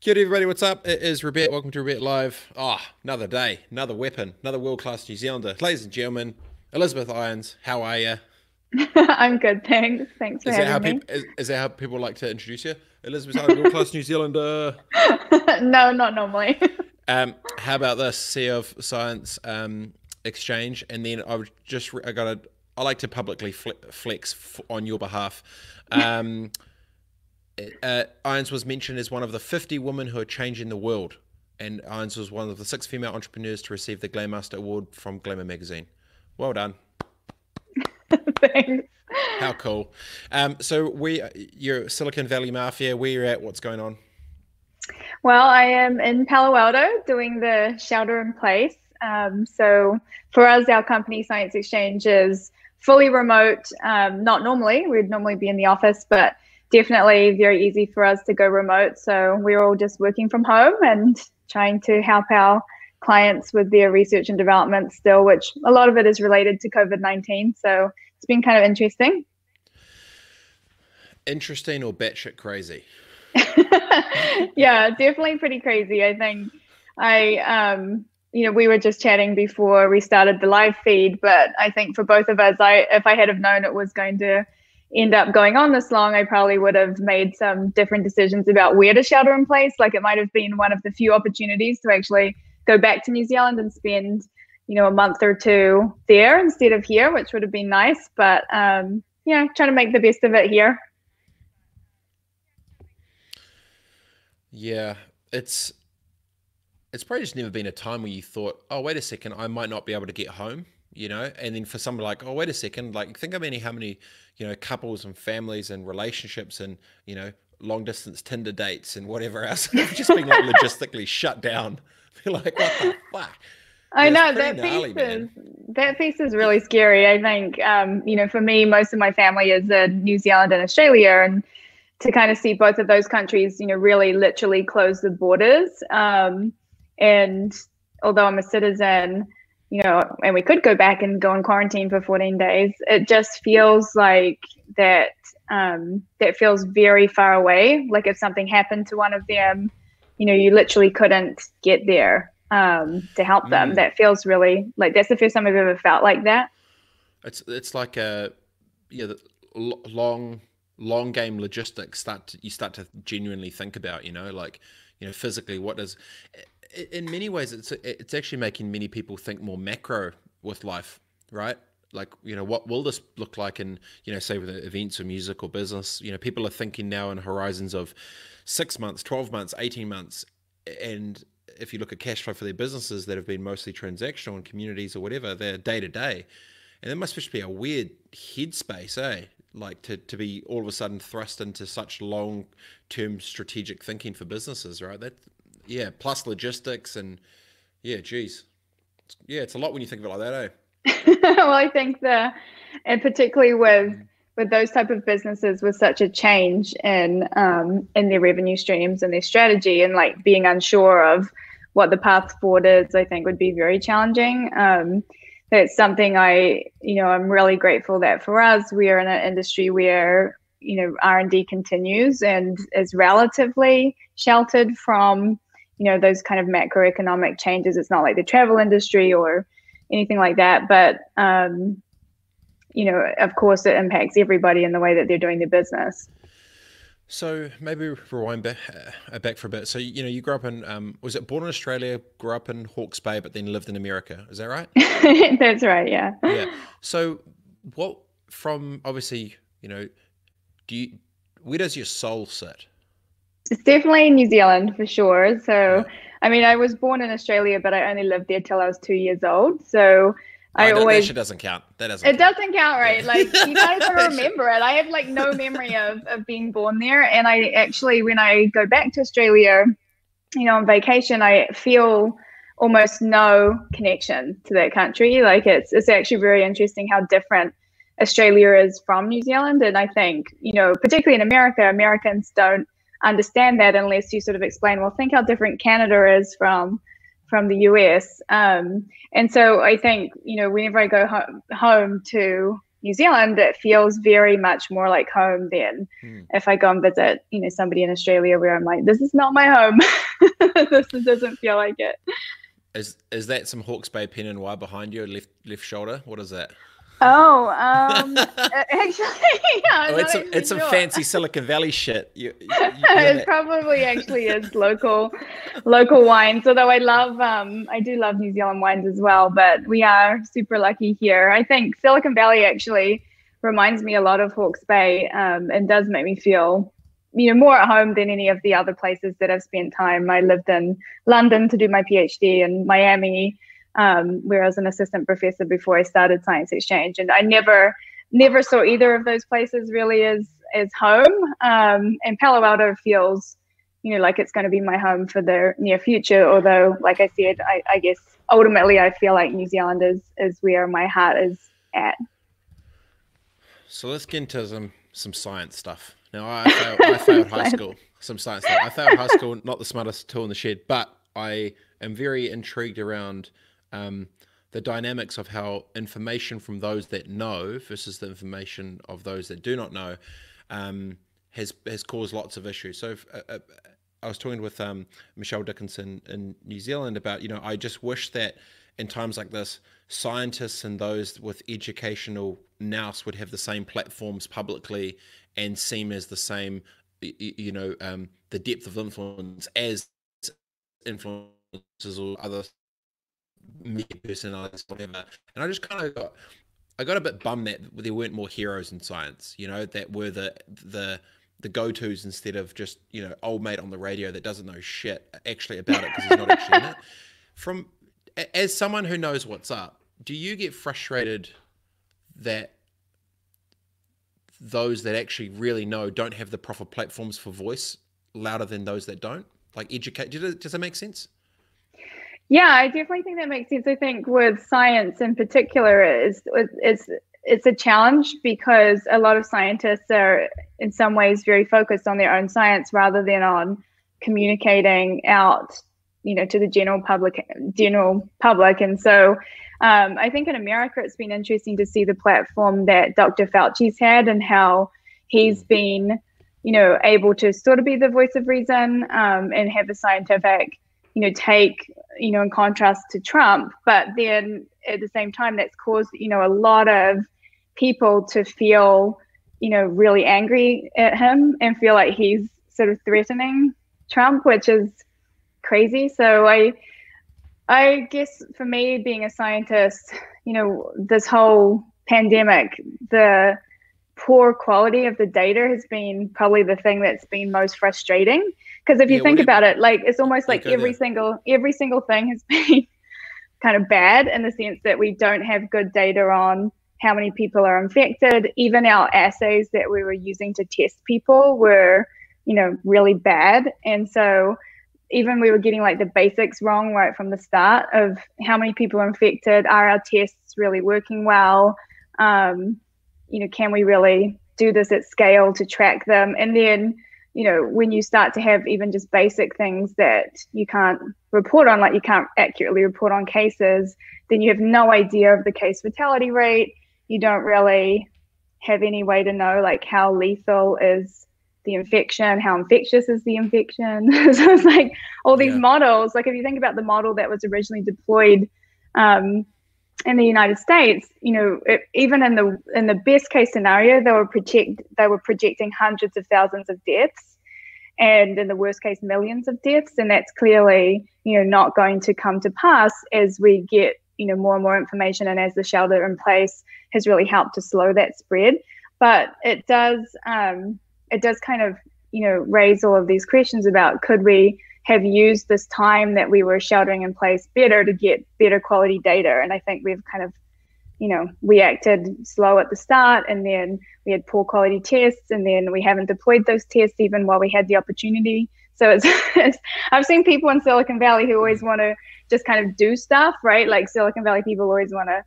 Kia ora, everybody. What's up? It is Robert. Welcome to Robert Live. Ah, oh, another day, another weapon, another world-class New Zealander. Ladies and gentlemen, Elizabeth Iorns, how are you? I'm good, thanks. Thanks for is having how me. Is, is, that how people like to introduce you? Elizabeth Iorns, world-class New Zealander. no, not normally. um, how about this? CEO of Science um, Exchange, and then I would just I got to I like to publicly flex on your behalf. Um, uh, Iorns was mentioned as one of the 50 women who are changing the world. And Iorns was one of the six female entrepreneurs to receive the Glamour Award from Glamour magazine. Well done. Thanks. How cool. Um, so we, you're Silicon Valley Mafia. Where you're at? What's going on? Well, I am in Palo Alto doing the shelter in place. Um, so for us, our company Science Exchange is fully remote. Um, not normally, we'd normally be in the office, but definitely very easy for us to go remote. So we're all just working from home and trying to help our clients with their research and development still, which a lot of it is related to COVID 19. So it's been kind of interesting. Interesting or batshit crazy? yeah, definitely pretty crazy. I think I, um, you know, we were just chatting before we started the live feed, but I think for both of us, I, if I had have known it was going to end up going on this long, I probably would have made some different decisions about where to shelter in place. Like it might have been one of the few opportunities to actually go back to New Zealand and spend, you know, a month or two there instead of here, which would have been nice. But um, yeah, trying to make the best of it here. Yeah, it's it's probably just never been a time where you thought, oh, wait a second, I might not be able to get home you know and then for someone like oh wait a second like think of any how many you know couples and families and relationships and you know long distance tinder dates and whatever else just being like logistically shut down Be like what the fuck I yeah, know that gnarly, piece is that piece is really scary. I think um, you know, for me, most of my family is in New Zealand and Australia, and to kind of see both of those countries, you know, really literally close the borders. Um, and although I'm a citizen, you know, and we could go back and go in quarantine for 14 days. It just feels like that um, that feels very far away. Like if something happened to one of them, you know, you literally couldn't get there um, to help them. Mm. That feels really like that's the first time I've ever felt like that. It's it's like a yeah, the long long game logistics start to, you start to genuinely think about. You know, like you know, physically, what does in many ways, it's it's actually making many people think more macro with life, right? Like, you know, what will this look like in, you know, say with events or music or business? You know, people are thinking now in horizons of six months, 12 months, 18 months. And if you look at cash flow for their businesses that have been mostly transactional in communities or whatever, they're day to day. And it must just be a weird headspace, eh? Like to, to be all of a sudden thrust into such long term strategic thinking for businesses, right? That yeah, plus logistics and yeah, geez, yeah, it's a lot when you think of it like that, eh? well, I think the, and particularly with with those type of businesses with such a change in um, in their revenue streams and their strategy, and like being unsure of what the path forward is, I think would be very challenging. Um, that's something I, you know, I'm really grateful that for us, we are in an industry where you know R&D continues and is relatively sheltered from you know those kind of macroeconomic changes. It's not like the travel industry or anything like that, but um, you know, of course, it impacts everybody in the way that they're doing their business. So maybe rewind back, uh, back for a bit. So you know, you grew up in um, was it born in Australia, grew up in Hawke's Bay, but then lived in America. Is that right? That's right. Yeah. Yeah. So what from obviously you know, do you where does your soul sit? It's definitely New Zealand for sure. So, I mean, I was born in Australia, but I only lived there till I was two years old. So, oh, I oh, always that doesn't count. That doesn't. It count. doesn't count, right? Like you guys don't remember it. I have like no memory of of being born there, and I actually, when I go back to Australia, you know, on vacation, I feel almost no connection to that country. Like it's it's actually very interesting how different Australia is from New Zealand, and I think you know, particularly in America, Americans don't understand that unless you sort of explain, well, think how different Canada is from from the US. Um, and so I think, you know, whenever I go ho- home to New Zealand, it feels very much more like home than hmm. if I go and visit, you know, somebody in Australia where I'm like, this is not my home. this doesn't feel like it. Is is that some Hawke's Bay Pinot Noir behind your left left shoulder? What is that? Oh, um, actually, yeah. Oh, it's a, it's some fancy Silicon Valley shit. You, you, you it probably actually is local, local wines. Although I love, um, I do love New Zealand wines as well. But we are super lucky here. I think Silicon Valley actually reminds me a lot of Hawke's Bay, um, and does make me feel, you know, more at home than any of the other places that I've spent time. I lived in London to do my PhD and Miami um, where I was an assistant professor before I started Science Exchange, and I never never saw either of those places really as as home. Um, and Palo Alto feels, you know, like it's going to be my home for the near future. Although, like I said, I, I guess ultimately I feel like New Zealand is is where my heart is at. So let's get into some some science stuff. Now I failed, I failed high school. Some science stuff. I failed high school, not the smartest tool in the shed, but I am very intrigued around um, the dynamics of how information from those that know versus the information of those that do not know um, has has caused lots of issues. So if, uh, uh, I was talking with um, Michelle Dickinson in New Zealand about you know I just wish that in times like this scientists and those with educational nous would have the same platforms publicly and seem as the same you know um, the depth of influence as influencers or other media personalities, whatever. And I just kind of got, I got a bit bummed that there weren't more heroes in science. You know, that were the the the go tos instead of just you know old mate on the radio that doesn't know shit actually about it because he's not actually in it. From as someone who knows what's up, do you get frustrated that those that actually really know don't have the proper platforms for voice louder than those that don't? Like educate. Does, does that make sense? Yeah, I definitely think that makes sense. I think with science in particular, is it's it's a challenge because a lot of scientists are in some ways very focused on their own science rather than on communicating out, you know, to the general public general public. And so, um, I think in America, it's been interesting to see the platform that Dr. Fauci's had and how he's been, you know, able to sort of be the voice of reason um, and have a scientific you know, take, you know, in contrast to Trump. But then at the same time, that's caused, you know, a lot of people to feel, you know, really angry at him and feel like he's sort of threatening Trump, which is crazy. So I, I guess for me, being a scientist, you know, this whole pandemic, the poor quality of the data has been probably the thing that's been most frustrating because if you yeah, think about it, like it's almost like every there. single every single thing has been kind of bad in the sense that we don't have good data on how many people are infected. Even our assays that we were using to test people were, you know, really bad. And so even we were getting like the basics wrong right from the start of how many people are infected. Are our tests really working well? Um, you know, can we really do this at scale to track them? And then you know, when you start to have even just basic things that you can't report on, like you can't accurately report on cases, then you have no idea of the case fatality rate. You don't really have any way to know like how lethal is the infection, how infectious is the infection. so it's like all these yeah. models. Like if you think about the model that was originally deployed um, in the United States, you know, it, even in the in the best case scenario, they were project they were projecting hundreds of thousands of deaths, and in the worst case, millions of deaths. And that's clearly, you know, not going to come to pass as we get, you know, more and more information, and as the shelter in place has really helped to slow that spread. But it does, um, it does kind of, you know, raise all of these questions about could we have used this time that we were sheltering in place better to get better quality data. And I think we've kind of, you know, we acted slow at the start and then we had poor quality tests and then we haven't deployed those tests even while we had the opportunity. So it's, it's I've seen people in Silicon Valley who always want to just kind of do stuff, right? Like Silicon Valley people always want to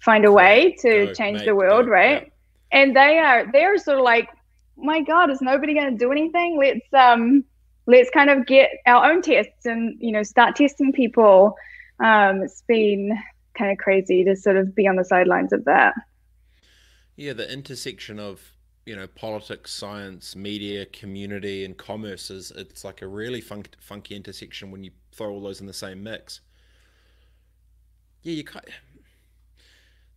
find a way to go, change mate, the world, go, right? Yeah. And they are they're sort of like, my God, is nobody going to do anything? Let's um let's kind of get our own tests and you know start testing people um, it's been kind of crazy to sort of be on the sidelines of that Yeah, the intersection of you know politics, science, media, community, and commerce is it's like a really funk, funky intersection when you throw all those in the same mix. Yeah, you can't.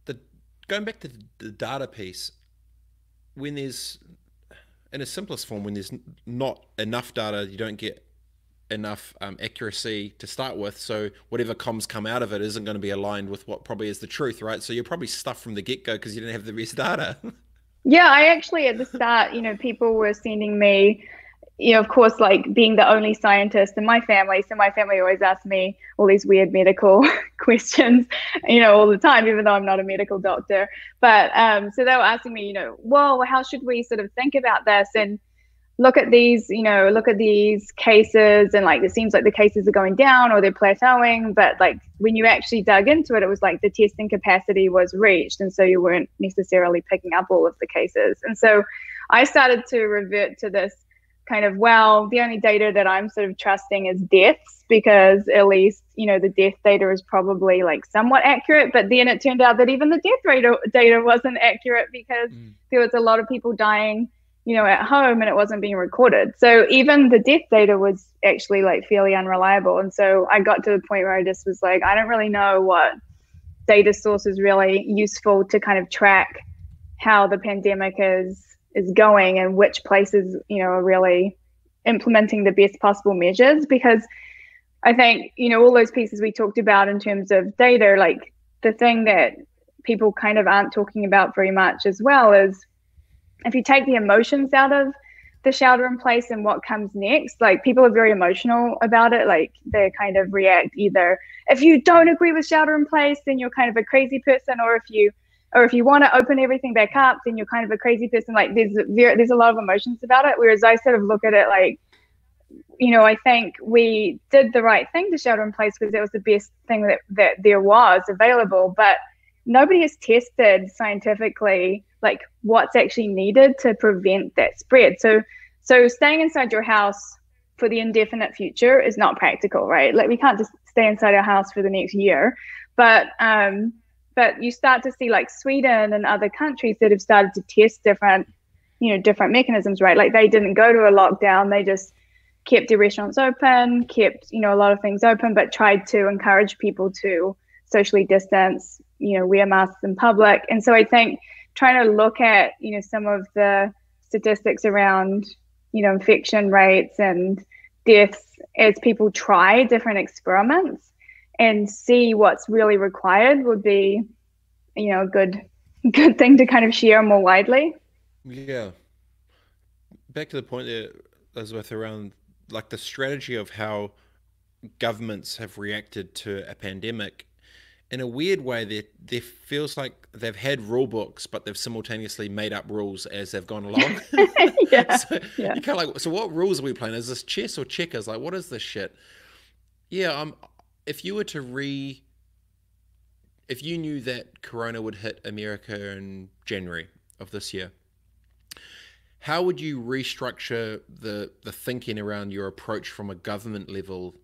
The going back to the data piece, when there's in its simplest form, when there's not enough data, you don't get enough um, accuracy to start with. So whatever comms come out of it isn't going to be aligned with what probably is the truth, right? So you're probably stuffed from the get go because you didn't have the best data. yeah, I actually at the start, you know, people were sending me, you know, of course, like being the only scientist in my family. So my family always asked me all these weird medical questions, you know, all the time, even though I'm not a medical doctor. But um, so they were asking me, you know, well, how should we sort of think about this? And look at these, you know, look at these cases and like it seems like the cases are going down or they're plateauing. But like when you actually dug into it, it was like the testing capacity was reached. And so you weren't necessarily picking up all of the cases. And so I started to revert to this kind of, well, the only data that I'm sort of trusting is deaths because at least, you know, the death data is probably like somewhat accurate. But then it turned out that even the death rate data wasn't accurate because mm. there was a lot of people dying you know, at home and it wasn't being recorded. So even the death data was actually like fairly unreliable. And so I got to the point where I just was like, I don't really know what data source is really useful to kind of track how the pandemic is is going and which places, you know, are really implementing the best possible measures because I think, you know, all those pieces we talked about in terms of data, like the thing that people kind of aren't talking about very much as well is if you take the emotions out of the shelter in place and what comes next, like people are very emotional about it. Like they kind of react either if you don't agree with shelter in place, then you're kind of a crazy person, or if you or if you want to open everything back up, then you're kind of a crazy person. Like there's there's a lot of emotions about it. Whereas I sort of look at it like, you know, I think we did the right thing to shelter in place because it was the best thing that that there was available. But nobody has tested scientifically like what's actually needed to prevent that spread. So so staying inside your house for the indefinite future is not practical, right? Like we can't just stay inside our house for the next year. But um but you start to see like Sweden and other countries that have started to test different, you know, different mechanisms, right? Like they didn't go to a lockdown, they just kept their restaurants open, kept, you know, a lot of things open, but tried to encourage people to socially distance, you know, wear masks in public. And so I think trying to look at you know some of the statistics around you know infection rates and deaths as people try different experiments and see what's really required would be you know a good good thing to kind of share more widely yeah back to the point there elizabeth around like the strategy of how governments have reacted to a pandemic in a weird way, there there feels like they've had rule books, but they've simultaneously made up rules as they've gone along. yeah, so yeah. You kind of like, so what rules are we playing? Is this chess or checkers? Like, what is this shit? Yeah, um, if you were to re, if you knew that Corona would hit America in January of this year, how would you restructure the the thinking around your approach from a government level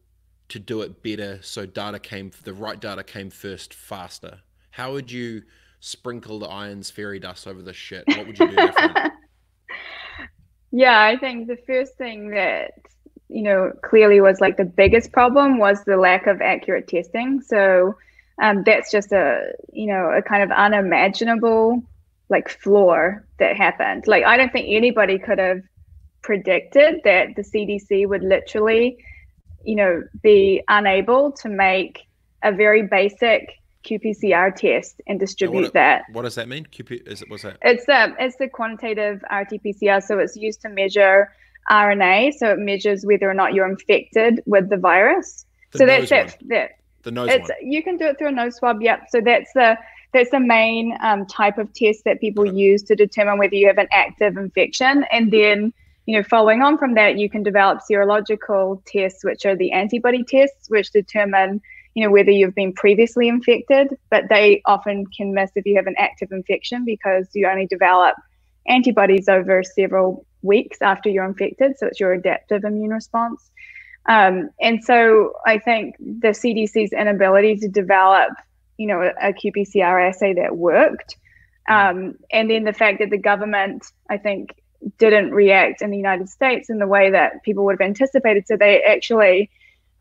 to do it better so data came the right data came first faster? How would you sprinkle the Iorns fairy dust over this shit? What would you do yeah i think the first thing that you know clearly was like the biggest problem was the lack of accurate testing so um, that's just a you know a kind of unimaginable like floor that happened like i don't think anybody could have predicted that the cdc would literally you know, be unable to make a very basic qPCR test and distribute what, that. What does that mean? QP is it what's that? It's the it's the quantitative RT-PCR, so it's used to measure RNA, so it measures whether or not you're infected with the virus. The so that's that, that the nose it's, one. You can do it through a nose swab. Yep. So that's the that's the main um, type of test that people use to determine whether you have an active infection, and then you know, following on from that, you can develop serological tests, which are the antibody tests, which determine, you know, whether you've been previously infected. But they often can miss if you have an active infection because you only develop antibodies over several weeks after you're infected. So it's your adaptive immune response. Um, and so I think the CDC's inability to develop, you know, a, a qPCR assay that worked Um, and then the fact that the government, I think, didn't react in the United States in the way that people would have anticipated. So they actually,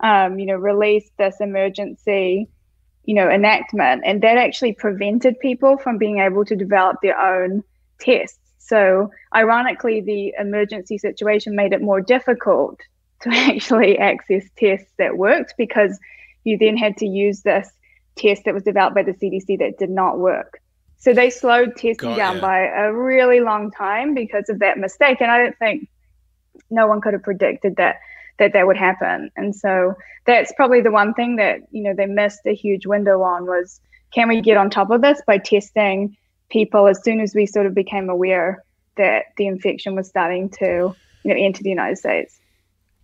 um, you know, released this emergency, you know, enactment, and that actually prevented people from being able to develop their own tests. So ironically, the emergency situation made it more difficult to actually access tests that worked because you then had to use this test that was developed by the CDC that did not work. So they slowed testing Got down by a really long time because of that mistake. And I don't think no one could have predicted that that that would happen. And so that's probably the one thing that you know they missed a huge window on was can we get on top of this by testing people as soon as we sort of became aware that the infection was starting to you know enter the United States.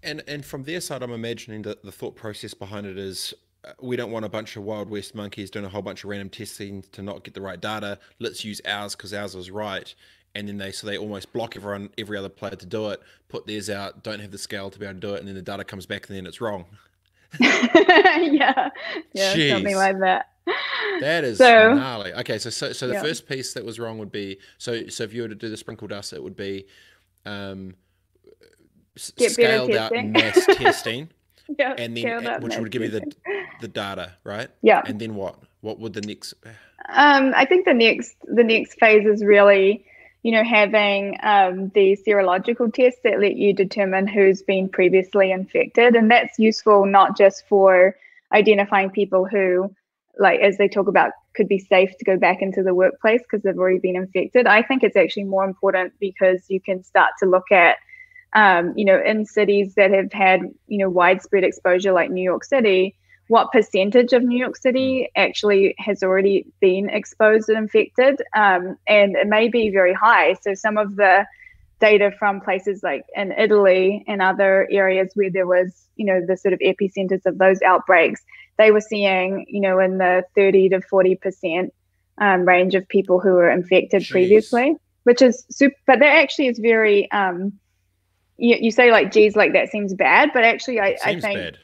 And and from their side, I'm imagining that the thought process behind it is uh, we don't want a bunch of wild west monkeys doing a whole bunch of random testing to not get the right data. Let's use ours because ours is right. And then they so they almost block everyone, every other player to do it. Put theirs out, don't have the scale to be able to do it, and then the data comes back, and then it's wrong. yeah, yeah, Jeez. something like that. That is so, gnarly. Okay, so so, so the yeah. first piece that was wrong would be so so if you were to do the sprinkle dust, it would be um, scaled out mass testing yeah, and then which would give you the the data, right? Yeah. And then what? What would the next? Um, I think the next the next phase is really, you know, having um, the serological tests that let you determine who's been previously infected, and that's useful not just for identifying people who, like as they talk about, could be safe to go back into the workplace because they've already been infected. I think it's actually more important because you can start to look at um, you know, in cities that have had, you know, widespread exposure like New York City, what percentage of New York City actually has already been exposed and infected? Um, and it may be very high. So some of the data from places like in Italy and other areas where there was, you know, the sort of epicenters of those outbreaks, they were seeing, you know, in the 30 to 40 percent um, range of people who were infected Jeez. previously, which is super. But that actually is very um, you, you say like geez like that seems bad but actually i, I think bad.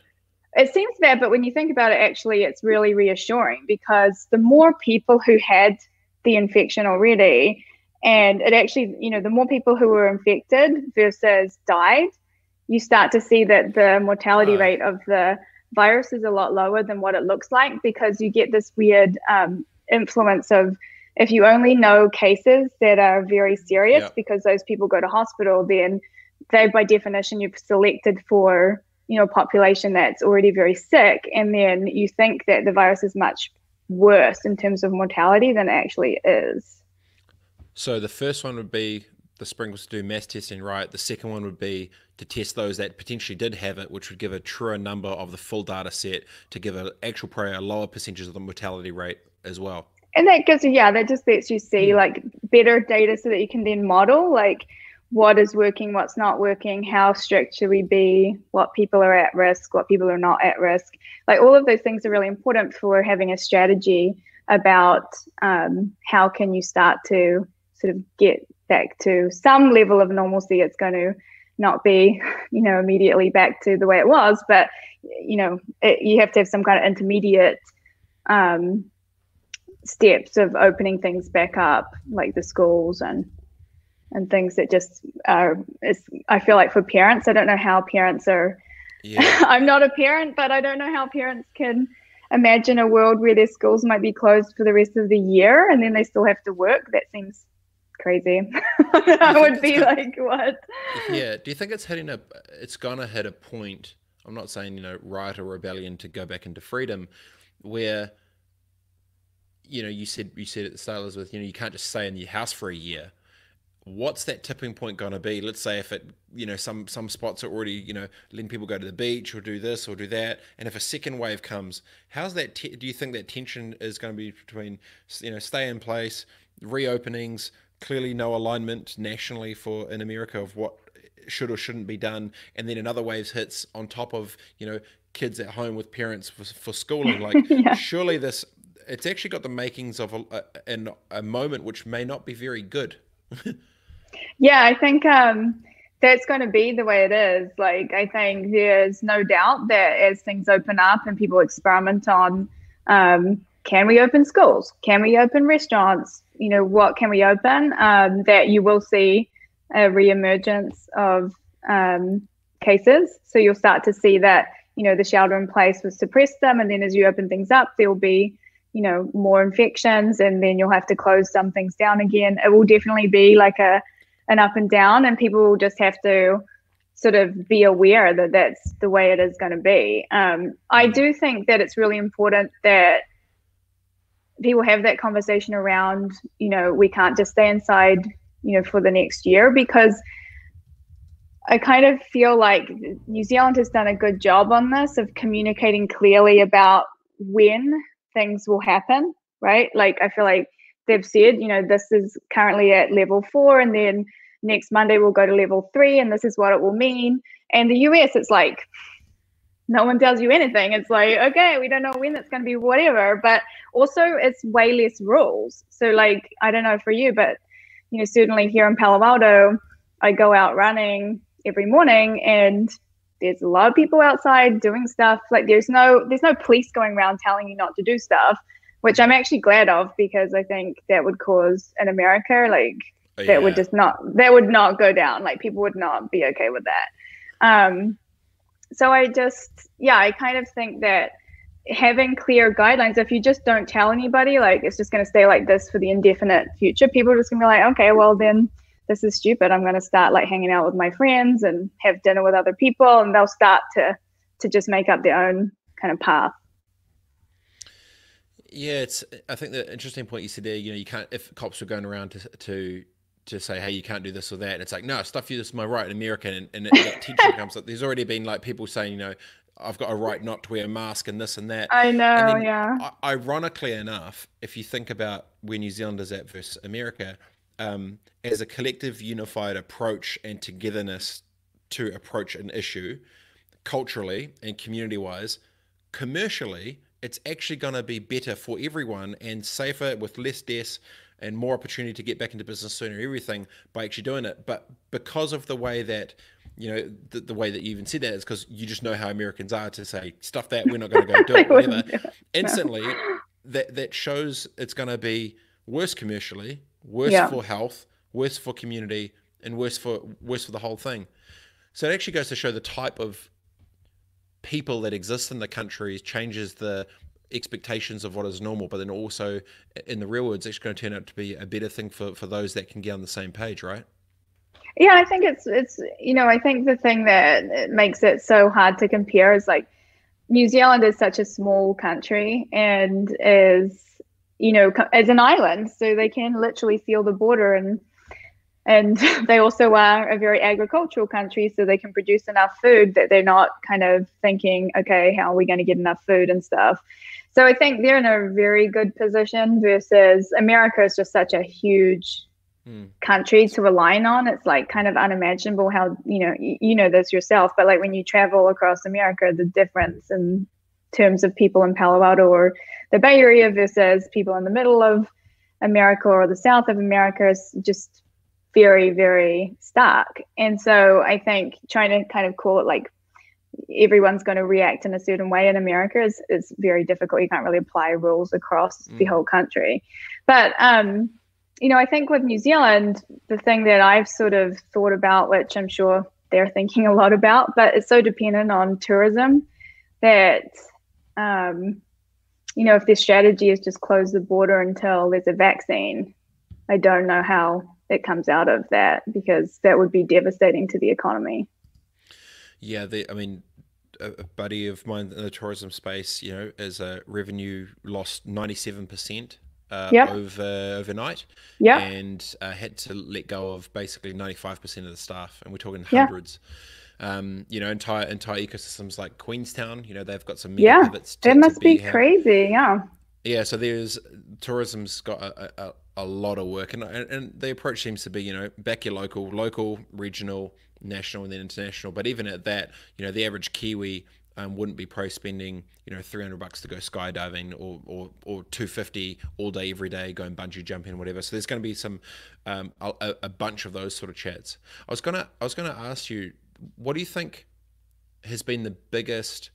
it seems bad but when you think about it actually it's really reassuring because the more people who had the infection already and it actually you know the more people who were infected versus died you start to see that the mortality rate of the virus is a lot lower than what it looks like because you get this weird um, influence of if you only know cases that are very serious yep. because those people go to hospital then they by definition you've selected for you know a population that's already very sick and then you think that the virus is much worse in terms of mortality than it actually is so the first one would be the sprinkles to do mass testing right the second one would be to test those that potentially did have it which would give a truer number of the full data set to give an actual probably a lower percentage of the mortality rate as well and that gives you yeah that just lets you see hmm. like better data so that you can then model like what is working, what's not working, how strict should we be, what people are at risk, what people are not at risk. Like all of those things are really important for having a strategy about um, how can you start to sort of get back to some level of normalcy. It's going to not be, you know, immediately back to the way it was, but you know, it, you have to have some kind of intermediate um, steps of opening things back up, like the schools and and things that just are i feel like for parents i don't know how parents are yeah. i'm not a parent but i don't know how parents can imagine a world where their schools might be closed for the rest of the year and then they still have to work that seems crazy. I would be gonna, like what? Yeah do you think it's hitting a it's gonna hit a point i'm not saying you know riot or rebellion to go back into freedom where you know you said you said at the start elizabeth you know you can't just stay in your house for a year. What's that tipping point going to be? Let's say if it you know some some spots are already you know letting people go to the beach or do this or do that and if a second wave comes how's that do you think that tension is going to be between you know stay in place reopenings clearly no alignment nationally for in america of what should or shouldn't be done and then another waves hits on top of you know kids at home with parents for, for schooling like yeah. surely this it's actually got the makings of a, a, a moment which may not be very good yeah, I think um, that's going to be the way it is. Like, I think there's no doubt that as things open up and people experiment on, um, can we open schools? Can we open restaurants? You know, what can we open? Um, that you will see a reemergence of um, cases. So you'll start to see that, you know, the shelter in place will suppress them. And then as you open things up, there will be, you know, more infections and then you'll have to close some things down again. It will definitely be like a, an up and down and people will just have to sort of be aware that that's the way it is going to be. Um, I do think that it's really important that people have that conversation around, you know, we can't just stay inside, you know, for the next year because I kind of feel like New Zealand has done a good job on this of communicating clearly about when things will happen, right? Like I feel like they've said, you know, this is currently at level four, and then next Monday we'll go to level three, and this is what it will mean. And the US, it's like no one tells you anything. It's like, okay, we don't know when it's going to be, whatever. But also, it's way less rules. So, like, I don't know for you, but you know, certainly here in Palo Alto, I go out running every morning and there's a lot of people outside doing stuff like there's no there's no police going around telling you not to do stuff which i'm actually glad of because i think that would cause in america like oh, that would just not that would not go down like people would not be okay with that um so i just yeah i kind of think that having clear guidelines if you just don't tell anybody like it's just going to stay like this for the indefinite future people are just going to be like okay well then this is stupid. I'm going to start like hanging out with my friends and have dinner with other people, and they'll start to to just make up their own kind of path. Yeah, it's. I think the interesting point you said there. You know, you can't if cops were going around to to to say, hey, you can't do this or that, and it's like, no, stuff you. This is my right in America, and, and that teaching comes up. There's already been like people saying, you know, I've got a right not to wear a mask and this and that. I know, then, yeah. Ironically enough, if you think about where New Zealand is at versus America, um, as a collective, unified approach and togetherness to approach an issue, culturally and community wise, commercially, it's actually going to be better for everyone and safer with less deaths and more opportunity to get back into business sooner, everything by actually doing it. But because of the way that, you know, the, the way that you even said that is because you just know how Americans are to say, stuff that, we're not going to go do it, whatever. Instantly, that, that shows it's going to be worse commercially, worse yeah. for health, worse for community, and worse for worse for the whole thing. So it actually goes to show the type of people that exist in the country changes the expectations of what is normal, but then also in the real world, it's actually going to turn out to be a better thing for, for those that can get on the same page, right? Yeah, I think it's it's you know I think the thing that makes it so hard to compare is like New Zealand is such a small country and is you know, as an island, so they can literally seal the border and and they also are a very agricultural country, so they can produce enough food that they're not kind of thinking, okay, how are we going to get enough food and stuff. So I think they're in a very good position versus America is just such a huge hmm. country to rely on. It's like kind of unimaginable how you know you, you know this yourself, but like when you travel across America, the difference in terms of people in Palo Alto or the Bay Area versus people in the middle of America or the south of America is just very, very stark. And so I think trying to kind of call it like everyone's going to react in a certain way in America is, is very difficult. You can't really apply rules across mm. the whole country. But, um, you know, I think with New Zealand, the thing that I've sort of thought about, which I'm sure they're thinking a lot about, but it's so dependent on tourism that um, you know, if their strategy is just close the border until there's a vaccine, I don't know how it comes out of that because that would be devastating to the economy. Yeah, the, I mean, a, a buddy of mine in the tourism space, you know, as a revenue lost 97% uh, yep. over overnight. Yeah. And uh, had to let go of basically 95% of the staff. And we're talking hundreds. Yeah um, you know, entire entire ecosystems like Queenstown. You know, they've got some yeah. It must be, be crazy. Yeah. Yeah. So there's tourism's got a, a, a lot of work, and, and the approach seems to be, you know, back your local, local, regional, national, and then international. But even at that, you know, the average Kiwi um, wouldn't be pro spending you know 300 bucks to go skydiving or or, or 250 all day every day going bungee jumping whatever. So there's going to be some um, a, a, bunch of those sort of chats. I was gonna i was gonna ask you what do you think has been the biggest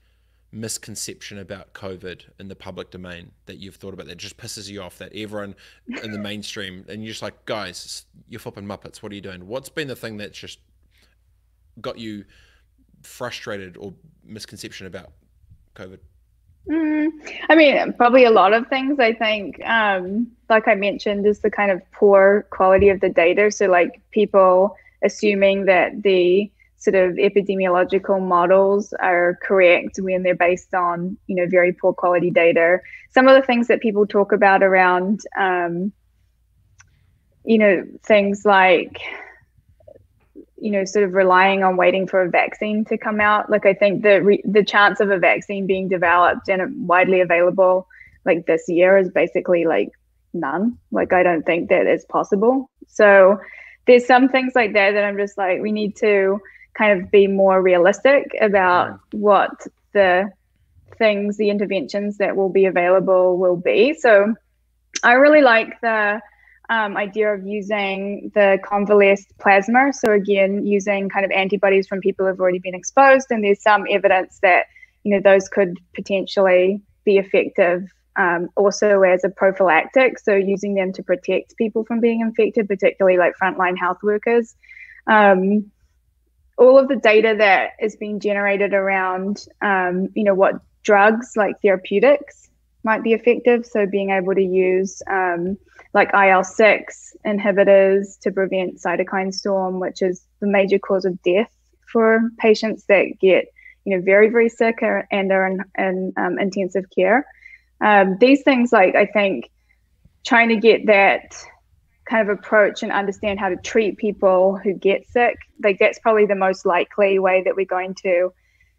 misconception about COVID in the public domain that you've thought about that just pisses you off that everyone in the mainstream and you're just like, guys, you're flipping muppets. What are you doing? What's been the thing that's just got you frustrated or misconception about COVID? Mm, I mean, probably a lot of things. I think, um, like I mentioned, is the kind of poor quality of the data. So, like people assuming that the sort of epidemiological models are correct when they're based on you know very poor quality data. Some of the things that people talk about around um, you know things like you know sort of relying on waiting for a vaccine to come out. Like i think the re- the chance of a vaccine being developed and widely available like this year is basically like none. Like i don't think that is possible. So there's some things like that that i'm just like we need to kind of be more realistic about mm. what the things, the interventions that will be available will be. So I really like the um, idea of using the convalescent plasma. So again, using kind of antibodies from people who've already been exposed, and there's some evidence that you know those could potentially be effective um, also as a prophylactic. So using them to protect people from being infected, particularly like frontline health workers. Um, all of the data that is being generated around, um, you know, what drugs like therapeutics might be effective. So being able to use um, like IL six inhibitors to prevent cytokine storm, which is the major cause of death for patients that get you know very very sick and are in, in um, intensive care. Um, these things, like I think, trying to get that kind of approach and understand how to treat people who get sick like that's probably the most likely way that we're going to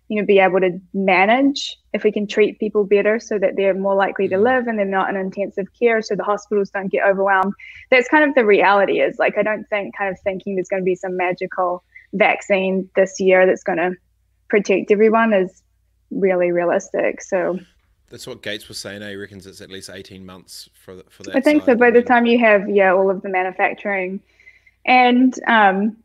you know be able to manage if we can treat people better so that they're more likely to mm-hmm. live and they're not in intensive care so the hospitals don't get overwhelmed that's kind of the reality is like i don't think kind of thinking there's going to be some magical vaccine this year that's going to protect everyone is really realistic so that's what Gates was saying. Eh? He reckons it's at least eighteen months for the, for that. I think so. By the time you have yeah all of the manufacturing, and um,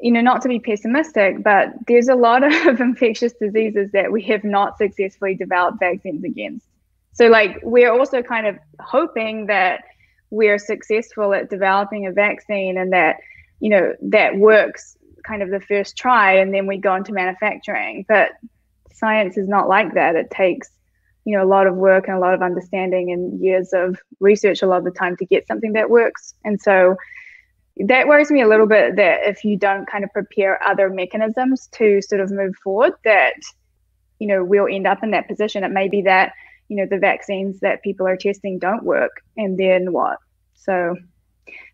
you know not to be pessimistic, but there's a lot of infectious diseases that we have not successfully developed vaccines against. So like we're also kind of hoping that we're successful at developing a vaccine and that you know that works kind of the first try and then we go into manufacturing. But science is not like that. It takes you know a lot of work and a lot of understanding and years of research a lot of the time to get something that works. And so that worries me a little bit that if you don't kind of prepare other mechanisms to sort of move forward that you know we'll end up in that position. It may be that you know the vaccines that people are testing don't work and then what? So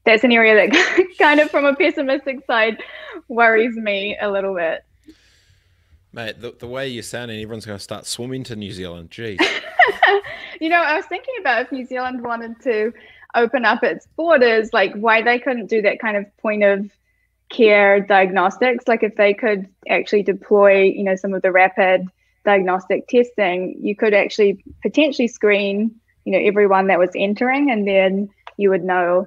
that's an area that kind of from a pessimistic side worries me a little bit Mate, the, the way you're sounding, everyone's going to start swimming to New Zealand. Jeez. you know, I was thinking about if New Zealand wanted to open up its borders, like why they couldn't do that kind of point of care diagnostics. Like if they could actually deploy, you know, some of the rapid diagnostic testing, you could actually potentially screen, you know, everyone that was entering, and then you would know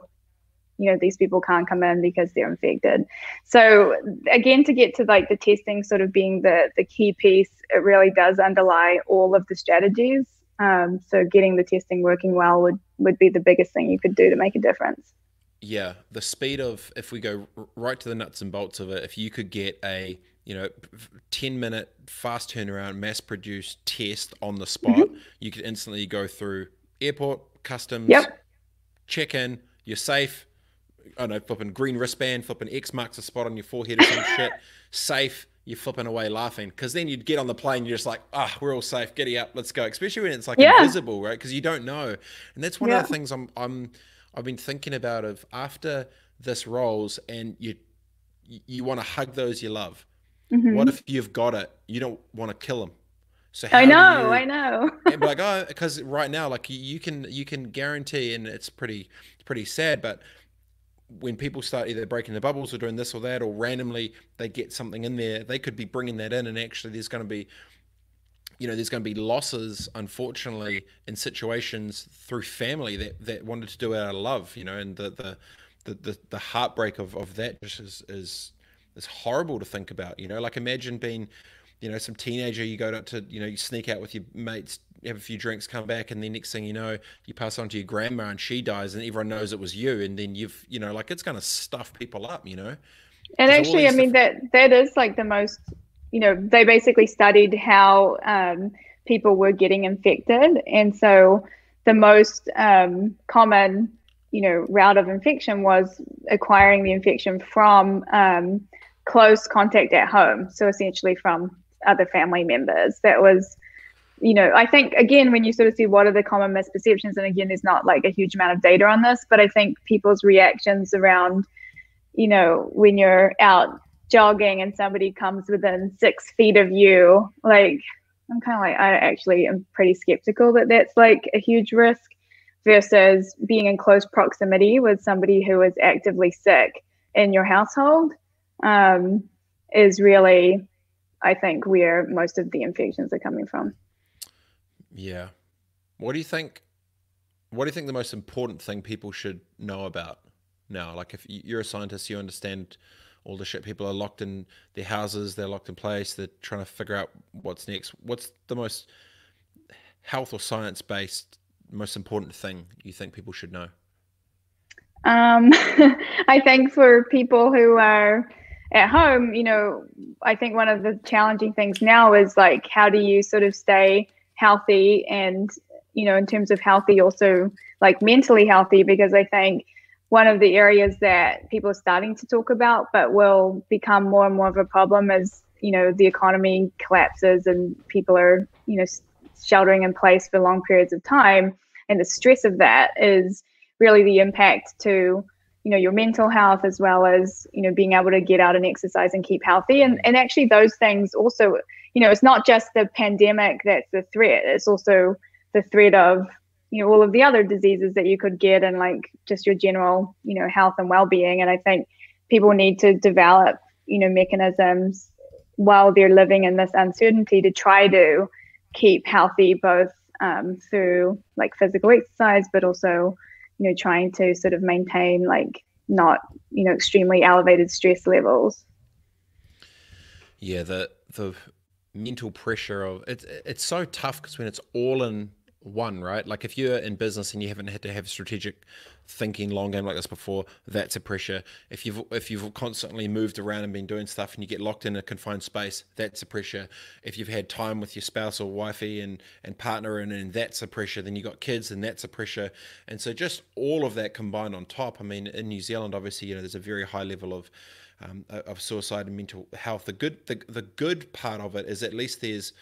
you know these people can't come in because they're infected so again to get to like the testing sort of being the the key piece it really does underlie all of the strategies um, so getting the testing working well would would be the biggest thing you could do to make a difference yeah the speed of if we go right to the nuts and bolts of it if you could get a you know 10 minute fast turnaround mass produced test on the spot mm-hmm. you could instantly go through airport customs yep. check in you're safe I don't know, flipping green wristband, flipping X marks a spot on your forehead or some shit, safe, you're flipping away laughing. Because then you'd get on the plane, you're just like, ah, oh, we're all safe, giddy up, let's go. Especially when it's like yeah. invisible, right? Because you don't know. And that's one yeah. of the things I'm, I'm, I've been thinking about of after this rolls and you, you want to hug those you love. Mm-hmm. What if you've got it? You don't want to kill them. So I know, you, I know. like, oh, because right now, like you, you can, you can guarantee, and it's pretty, it's pretty sad, but when people start either breaking the bubbles or doing this or that, or randomly they get something in there, they could be bringing that in, and actually there's going to be, you know, there's going to be losses, unfortunately, in situations through family that that wanted to do it out of love, you know, and the the the the, the heartbreak of of that just is is is horrible to think about, you know. Like imagine being you know some teenager you go to, to you know you sneak out with your mates have a few drinks come back and then next thing you know you pass on to your grandma and she dies and everyone knows it was you and then you've you know like it's going to stuff people up you know? And actually i mean that that is like the most you know they basically studied how um, people were getting infected and so the most um, common you know route of infection was acquiring the infection from um, close contact at home so essentially from other family members that was you know i think again when you sort of see what are the common misperceptions and again there's not like a huge amount of data on this but i think people's reactions around you know when you're out jogging and somebody comes within six feet of you like i'm kind of like i actually am pretty skeptical that that's like a huge risk versus being in close proximity with somebody who is actively sick in your household um, is really, I think, where most of the infections are coming from. Yeah. What do you think? What do you think the most important thing people should know about now? Like, if you're a scientist, you understand all the shit. People are locked in their houses, they're locked in place, they're trying to figure out what's next. What's the most health or science based most important thing you think people should know? Um, I think for people who are at home, you know, I think one of the challenging things now is like, how do you sort of stay healthy and, you know, in terms of healthy, also like mentally healthy? Because I think one of the areas that people are starting to talk about, but will become more and more of a problem as, you know, the economy collapses and people are, you know, sheltering in place for long periods of time and the stress of that is really the impact to you know your mental health as well as you know being able to get out and exercise and keep healthy. And and actually those things also you know it's not just the pandemic that's the threat it's also the threat of you know all of the other diseases that you could get and like just your general you know health and well-being. And i think people need to develop you know mechanisms while they're living in this uncertainty to try to keep healthy both um, through like physical exercise, but also, you know, trying to sort of maintain like not, you know, extremely elevated stress levels. Yeah, the the mental pressure of it's it's so tough because when it's all in one, right? Like if you're in business and you haven't had to have strategic thinking long game like this before, that's a pressure. If you've if you've constantly moved around and been doing stuff and you get locked in a confined space, that's a pressure. If you've had time with your spouse or wifey and and partner and, and that's a pressure, then you got kids and that's a pressure. And so just all of that combined on top. I mean, in New Zealand, obviously, you know, there's a very high level of um, of suicide and mental health. The good the, the good part of it is at least there's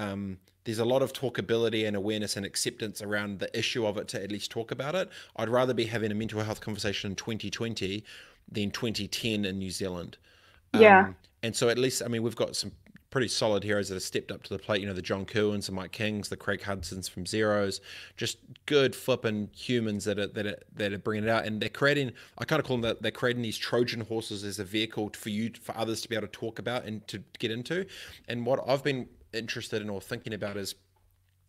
um, there's a lot of talkability and awareness and acceptance around the issue of it to at least talk about it. I'd rather be having a mental health conversation in 2020 than 2010 in New Zealand. Yeah. Um, and so at least, I mean, we've got some pretty solid heroes that have stepped up to the plate. You know, the John Kirwans and Mike Kings, the Craig Hudsons from Zeros, just good flipping humans that are that are, that are bringing it out, and they're creating. I kind of call them that they're creating these Trojan horses as a vehicle for you for others to be able to talk about and to get into. And what I've been interested in or thinking about is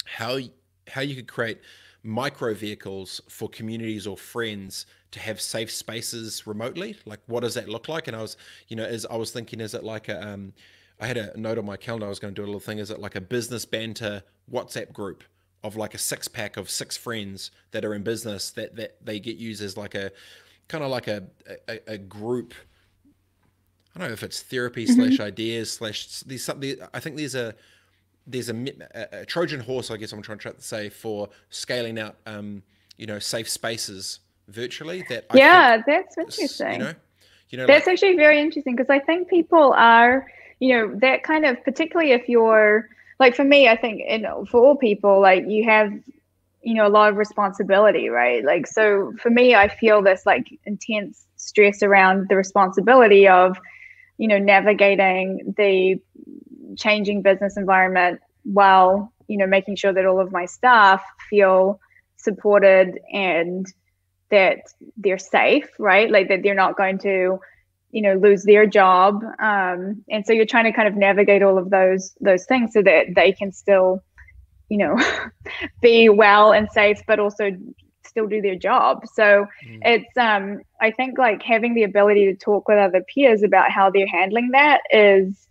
how how you could create micro vehicles for communities or friends to have safe spaces remotely. Like what does that look like? And i was you know as i was thinking is it like a um, i had a note on my calendar i was going to do a little thing is it like a business banter whatsapp group of like a six pack of six friends that are in business that that they get used as like a kind of like a, a, a group I don't know if it's therapy mm-hmm. slash ideas slash there's something. I think there's a there's a, a, Trojan horse. I guess I'm trying to say for scaling out, um, you know, safe spaces virtually. That I yeah, that's interesting. You know, you know, that's like, actually very interesting because I think people are, you know, that kind of particularly if you're like for me, I think, and for all people, like you have you know a lot of responsibility right like so for me i feel this like intense stress around the responsibility of you know navigating the changing business environment while you know making sure that all of my staff feel supported and that they're safe right? Like that they're not going to you know lose their job. Um, and so you're trying to kind of navigate all of those those things so that they can still you know be well and safe but also still do their job. So mm. it's um I think like having the ability to talk with other peers about how they're handling that is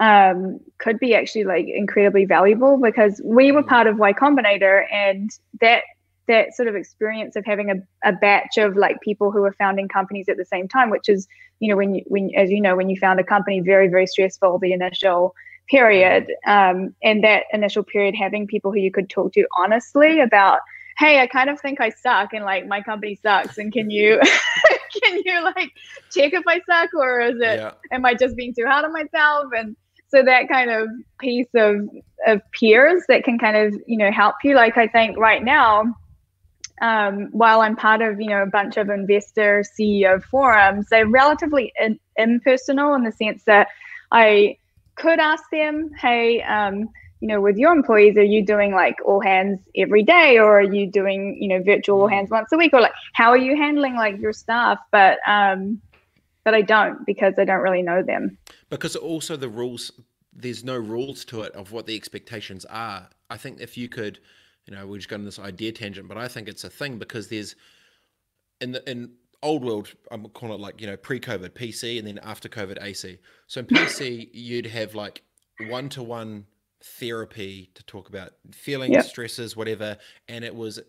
um, could be actually like incredibly valuable because we were mm. part of Y Combinator and that that sort of experience of having a, a batch of like people who are founding companies at the same time, which is, you know, when you when as you know, when you found a company, very, very stressful the initial period. Um, and that initial period having people who you could talk to honestly about hey i kind of think i suck and like my company sucks and can you can you like check if i suck or is it yeah. am i just being too hard on myself and so that kind of piece of of peers that can kind of you know help you like i think right now um, while i'm part of you know a bunch of investor ceo forums they're relatively in, impersonal in the sense that i could ask them hey um, you know with your employees are you doing like all hands every day or are you doing you know virtual all hands once a week or like how are you handling like your staff? But um but i don't because i don't really know them. Because also the rules there's no rules to it of what the expectations are. I think if you could you know we're just going on this idea tangent but i think it's a thing because there's in the in old world i'm calling it like you know pre-covid pc and then after covid ac so in pc you'd have like one-to-one therapy to talk about feelings, yep. stresses, whatever, and it was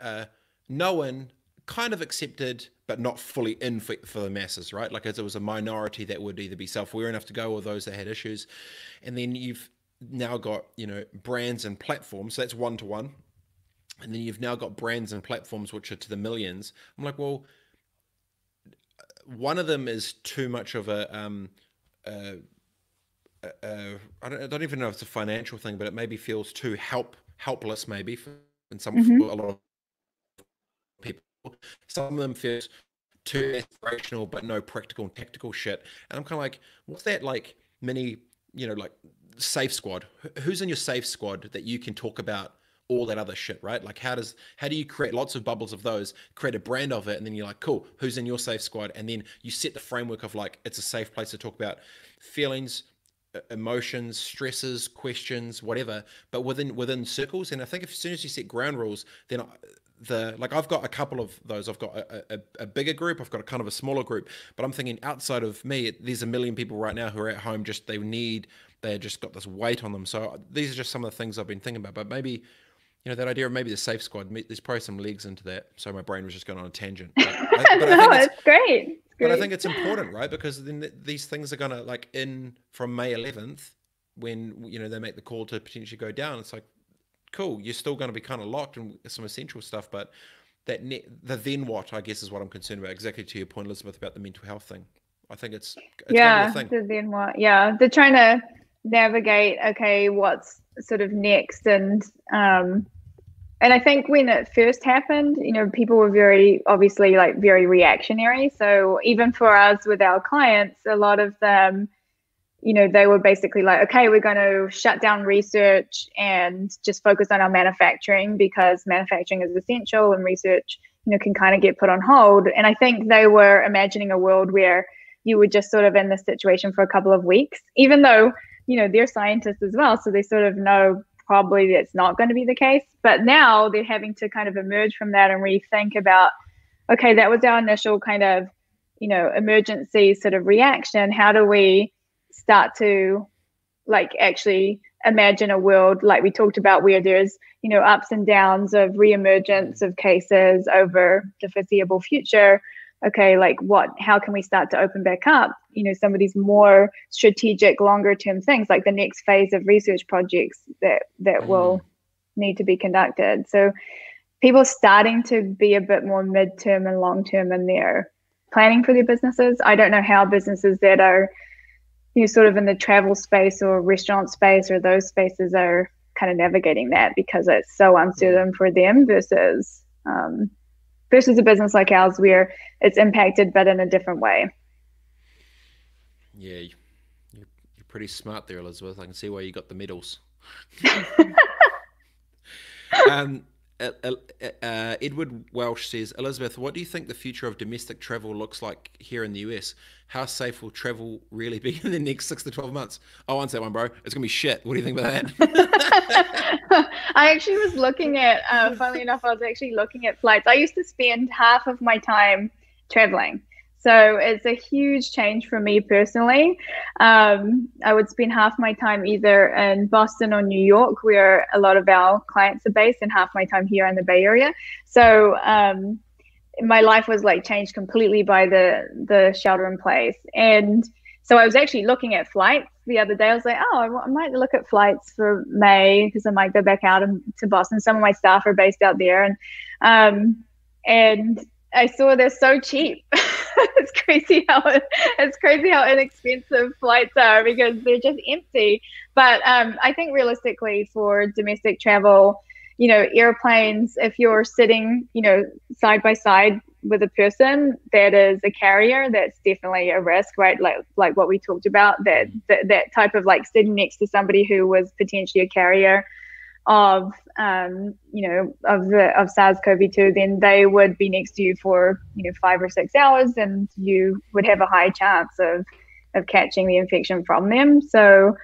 uh, known, kind of accepted, but not fully in for, for the masses, right? Like as it was a minority that would either be self-aware enough to go, or those that had issues, and then you've now got you know brands and platforms. So that's one to one, and then you've now got brands and platforms which are to the millions. I'm like, well, one of them is too much of a um, uh, uh, I, don't, I don't even know if it's a financial thing, but it maybe feels too help helpless, maybe for some mm-hmm. a lot of people. Some of them feels too aspirational, but no practical and tactical shit. And I'm kind of like, what's that like mini, you know, like safe squad? Who's in your safe squad that you can talk about all that other shit, right? Like how does how do you create lots of bubbles of those, create a brand of it, and then you're like, cool, who's in your safe squad? And then you set the framework of like it's a safe place to talk about feelings, emotions, stresses, questions, whatever, but within within circles. And I think if, as soon as you set ground rules, then uh, the like I've got a couple of those. I've got a, a, a, bigger group. I've got a kind of a smaller group. But I'm thinking outside of me, there's a million people right now who are at home. Just they need they just got this weight on them. So uh, these are just some of the things I've been thinking about. But maybe you know that idea of maybe the safe squad. There's probably some legs into that. So my brain was just going on a tangent. But, but no, it's, it's great. But I think it's important, right? Because then these things are going to like in from May 11th when you know they make the call to potentially go down. It's like cool. You're still going to be kind of locked in some essential stuff, but that net, the then what I guess is what I'm concerned about. Exactly to your point, Elizabeth, about the mental health thing. I think it's, it's yeah, the then what? Yeah, they're trying to navigate. Okay, what's sort of next and um and I think when it first happened, you know, people were very obviously like very reactionary. So even for us with our clients, a lot of them, you know, they were basically like, okay, we're going to shut down research and just focus on our manufacturing because manufacturing is essential and research, you know, can kind of get put on hold. And I think they were imagining a world where you were just sort of in this situation for a couple of weeks, even though, you know, they're scientists as well. So they sort of know probably that's not going to be the case. But now they're having to kind of emerge from that and rethink about, okay, that was our initial kind of, you know, emergency sort of reaction. How do we start to like actually imagine a world like we talked about where there's, you know, ups and downs of reemergence of cases over the foreseeable future? Okay, like what, how can we start to open back up? You know, some of these more strategic, longer term things, like the next phase of research projects that that mm. will need to be conducted. So people starting to be a bit more midterm and long term in their planning for their businesses. I don't know how businesses that are you know sort of in the travel space or restaurant space or those spaces are kind of navigating that because it's so uncertain for them versus um, versus a business like ours where it's impacted but in a different way. Yeah, you're, you're pretty smart there, Elizabeth. I can see why you got the medals. um, uh, Edward Welsh says, Elizabeth, what do you think the future of domestic travel looks like here in the US? How safe will travel really be in the next six to 12 months? I'll answer that one, bro. It's going to be shit. What do you think about that? I actually was looking at, uh, funnily enough, I was actually looking at flights. I used to spend half of my time traveling. So it's a huge change for me personally. Um, I would spend half my time either in Boston or New York, where a lot of our clients are based, and half my time here in the Bay Area. So um, my life was like changed completely by the the shelter in place. And so I was actually looking at flights the other day. I was like, oh, I might look at flights for May because I might go back out to Boston. Some of my staff are based out there, and um, and I saw they're so cheap. it's crazy how it's crazy how inexpensive flights are because they're just empty. But um, I think realistically for domestic travel, you know, airplanes, if you're sitting, you know, side by side with a person that is a carrier, that's definitely a risk, right? Like like what we talked about, that that, that type of like sitting next to somebody who was potentially a carrier of um, you know of the of SARS-CoV-2, then they would be next to you for you know five or six hours, and you would have a high chance of of catching the infection from them. So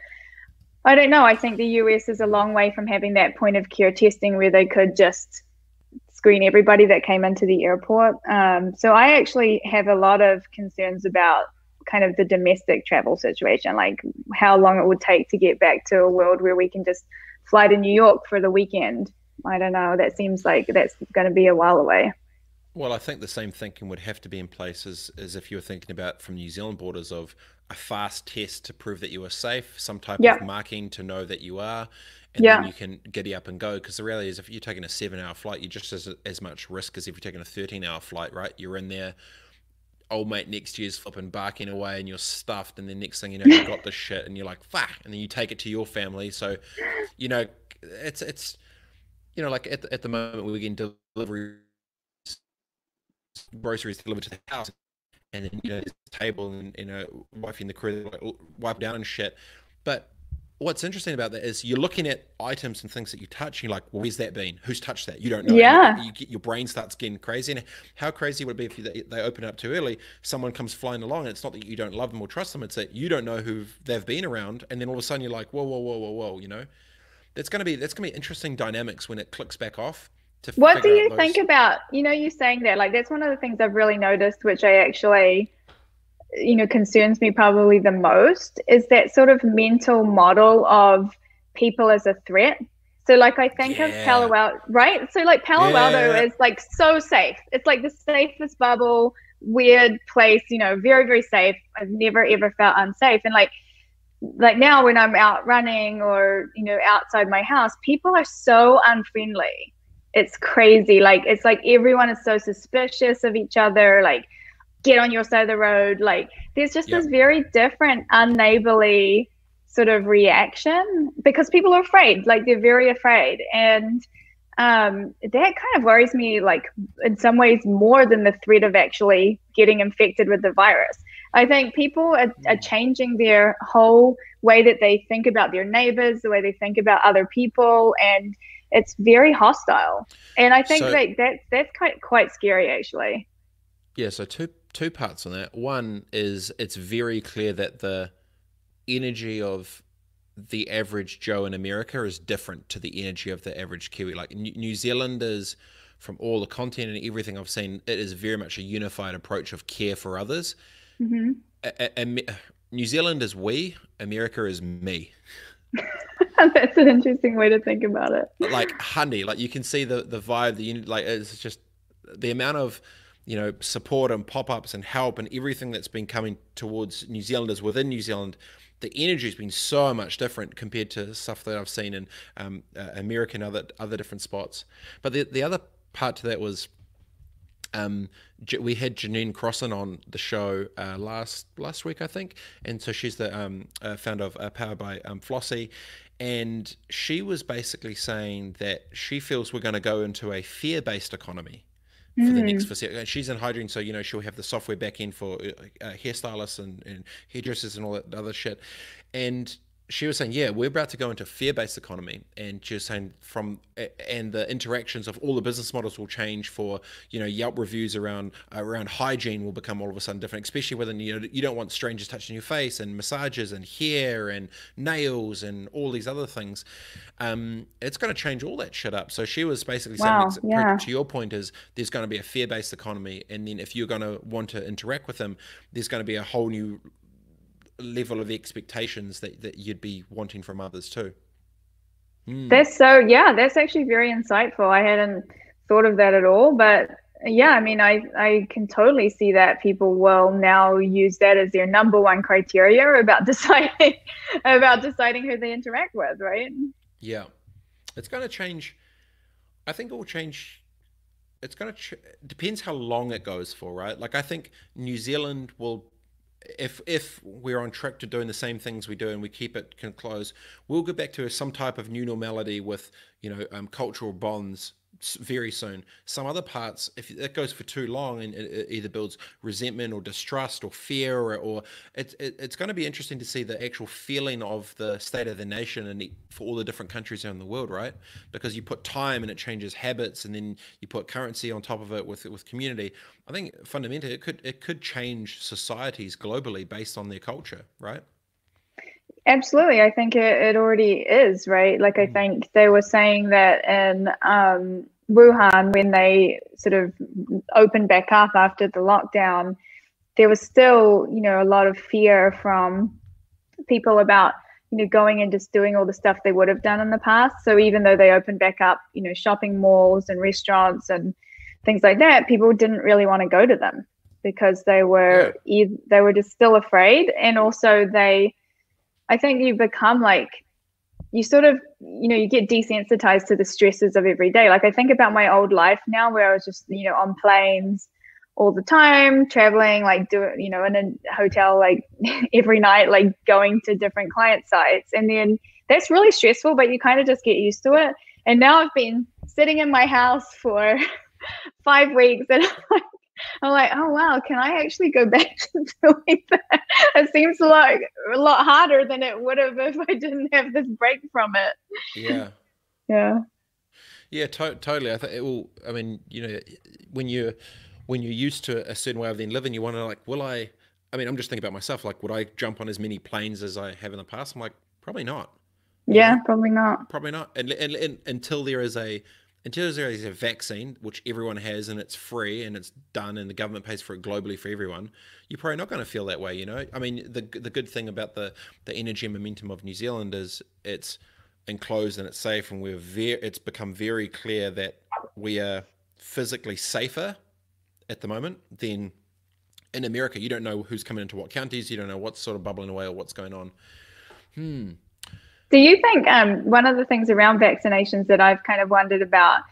I don't know. I think the US is a long way from having that point of care testing where they could just screen everybody that came into the airport. Um, so I actually have a lot of concerns about kind of the domestic travel situation, like how long it would take to get back to a world where we can just fly to New York for the weekend. I don't know. That seems like that's going to be a while away. Well, I think the same thinking would have to be in place as, as if you were thinking about from New Zealand borders of a fast test to prove that you are safe, some type of marking to know that you are, and yeah. then you can giddy up and go. Because the reality is, if you're taking a seven hour flight, you're just as, as much risk as if you're taking a 13 hour flight, right? You're in there, old mate next year's flipping, barking away, and you're stuffed, and then next thing you know, you've got the shit, and you're like, fuck, and then you take it to your family. So, you know, it's it's you know like at the, at the moment we're getting delivery groceries delivered to the house and then you know table and you know wiping the crew like, wipe down and shit but what's interesting about that is you're looking at items and things that you touch and you're like well, where's that been? Who's touched that? You don't know. Yeah. You get, your brain starts getting crazy. And how crazy would it be if you, they open it up too early someone comes flying along and it's not that you don't love them or trust them it's that you don't know who they've been around. And then all of a sudden you're like whoa whoa whoa whoa whoa you know? That's going to be that's going to be interesting dynamics when it clicks back off. what do you those... think about you know you saying that like that's one of the things I've really noticed, which I actually you know concerns me probably the most is that sort of mental model of people as a threat. So like I think yeah. of Palo Alto, right? So like Palo yeah. Alto is like so safe. It's like the safest bubble, weird place, you know, very very safe. I've never ever felt unsafe, and like like now when I'm out running or you know outside my house, people are so unfriendly. It's crazy. Like it's like everyone is so suspicious of each other. Like get on your side of the road. Like there's just yep. this very different, unneighborly sort of reaction because people are afraid. Like they're very afraid, and um, that kind of worries me. Like in some ways more than the threat of actually getting infected with the virus I think people are, are, mm. changing their whole way that they think about their neighbors, the way they think about other people, and it's very hostile. And I think so, that that's that's quite quite scary actually. Yeah. So two two parts on that. One is it's very clear that the energy of the average Joe in America is different to the energy of the average Kiwi. Like New Zealanders, from all the content and everything I've seen, it is very much a unified approach of care for others Mm-hmm. A, a, a, New Zealand is we, America is me. That's an interesting way to think about it. Like honey, like you can see the the vibe, the like it's just the amount of you know support and pop ups and help and everything that's been coming towards New Zealanders within New Zealand. The energy has been so much different compared to stuff that I've seen in um, uh, America and other other different spots. But the the other part to that was um, we had Janine Crossan on the show uh, last last week, I think, and so she's the um, uh, founder of uh, Powered by um, Flossie, and she was basically saying that she feels we're going to go into a fear-based economy for mm. the next mm. foreseeable. She's in hydrogen, so you know she'll have the software back in for uh, uh, hairstylists and, and hairdressers and all that other shit, and she was saying, yeah, we're about to go into fear-based economy, and she was saying from and the interactions of all the business models will change. For you know, Yelp reviews around around hygiene will become all of a sudden different, especially when you know you don't want strangers touching your face, and massages, and hair, and nails, and all these other things. Um, it's going to change all that shit up. So she was basically wow, saying, yeah. to your point, is there's going to be a fear-based economy, and then if you're going to want to interact with them, there's going to be a whole new level of expectations that, that you'd be wanting from others too. Mm. That's so yeah, that's actually very insightful. I hadn't thought of that at all, but yeah, I mean, I I can totally see that people will now use that as their number one criteria about deciding about deciding who they interact with, right? Yeah, it's going to change. I think it will change. It's going to ch- depends how long it goes for, right? Like I think New Zealand will if if we're on track to doing the same things we do and we keep it close, we'll get back to some type of new normality with you know um, cultural bonds very soon. Some other parts, if that goes for too long, and it either builds resentment or distrust or fear, or, or it, it, it's going to be interesting to see the actual feeling of the state of the nation and for all the different countries around the world, right? Because you put time and it changes habits, and then you put currency on top of it with with community. I think fundamentally it could it could change societies globally based on their culture, right? Absolutely. I think it, it already is, right? Like, I mm. think they were saying that in um, Wuhan, when they sort of opened back up after the lockdown, there was still, you know, a lot of fear from people about, you know, going and just doing all the stuff they would have done in the past. So even though they opened back up, you know, shopping malls and restaurants and things like that, people didn't really want to go to them because they were yeah. they were just still afraid, and also they I think you become like you sort of you know you get desensitized to the stresses of every day. Like i think about my old life now where i was just you know on planes all the time traveling like do you know in a hotel like every night like going to different client sites. And then that's really stressful but you kind of just get used to it. And now i've been sitting in my house for five weeks and I'm like, I'm like, oh wow, can I actually go back to doing that? It seems like a lot harder than it would have if I didn't have this break from it. Yeah. Yeah. Yeah, to- totally. I think it will. I mean, you know, when you're when you're used to a certain way of then living, you want to like, will I? I mean, I'm just thinking about myself. Like, would I jump on as many planes as I have in the past? I'm like, probably not. Yeah, know? probably not. Probably not. And, and, and until there is a until there is a vaccine, which everyone has and it's free and it's done and the government pays for it globally for everyone, you're probably not going to feel that way, you know? I mean, the the good thing about the, the energy and momentum of New Zealand is it's enclosed and it's safe and we're very, it's become very clear that we are physically safer at the moment than in America. You don't know who's coming into what counties, you don't know what's sort of bubbling away or what's going on. Hmm. Do you think um, one of the things around vaccinations that I've kind of wondered about,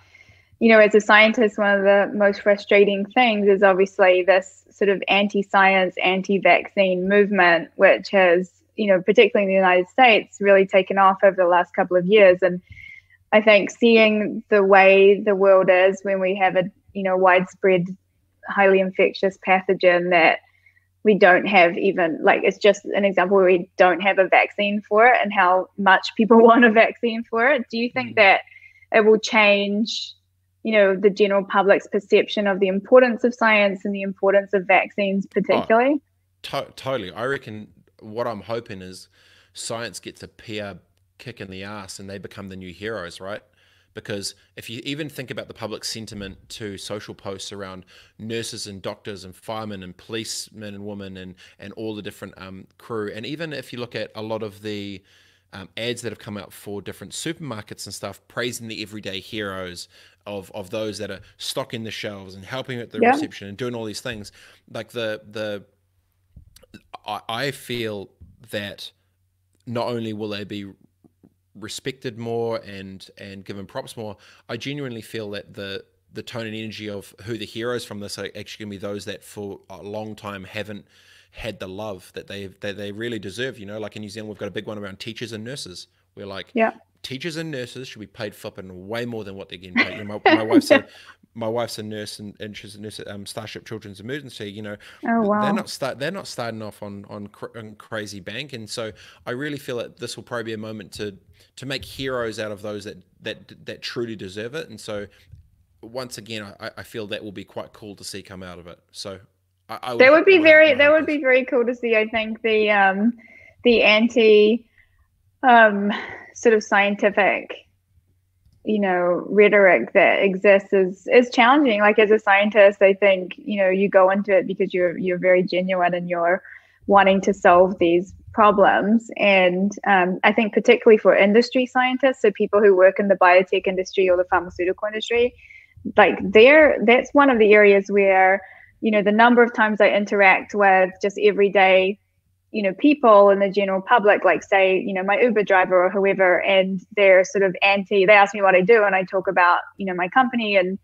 you know, as a scientist, one of the most frustrating things is obviously this sort of anti science, anti vaccine movement, which has, you know, particularly in the United States, really taken off over the last couple of years. And I think seeing the way the world is when we have a, you know, widespread, highly infectious pathogen that we don't have even like it's just an example where we don't have a vaccine for it and how much people want a vaccine for it. Do you think mm. that it will change you know the general public's perception of the importance of science and the importance of vaccines particularly? oh, to- totally. I reckon what i'm hoping is science gets a PR kick in the ass and they become the new heroes right because if you even think about the public sentiment to social posts around nurses and doctors and firemen and policemen and women and and all the different um, crew, and even if you look at a lot of the um, ads that have come out for different supermarkets and stuff, praising the everyday heroes of of those that are stocking the shelves and helping at the yeah. reception and doing all these things, like the the I, I feel that not only will they be respected more and and given props more, I genuinely feel that the the tone and energy of who the heroes from this are actually going to be those that for a long time haven't had the love that they that they really deserve. You know, like in New Zealand, we've got a big one around teachers and nurses. We're like, yeah, teachers and nurses should be paid flipping way more than what they're getting paid. You know, my, my wife's a my wife's a nurse and, and she's a nurse at um, Starship Children's Emergency. You know, oh, wow. they're not start they're not starting off on on, cr- on crazy bank, and so I really feel that this will probably be a moment to to make heroes out of those that that that truly deserve it. And so, once again, I, I feel that will be quite cool to see come out of it. So, I, I would, that would be very that would be very cool to see. I think the um the anti um sort of scientific you know rhetoric that exists is is challenging. Like as a scientist i think you know you go into it because you're you're very genuine and you're wanting to solve these problems. And um, i think particularly for industry scientists so people who work in the biotech industry or the pharmaceutical industry like there that's one of the areas where you know the number of times i interact with just everyday you know people in the general public like say you know my uber driver or whoever and they're sort of anti they ask me what i do and i talk about you know my company and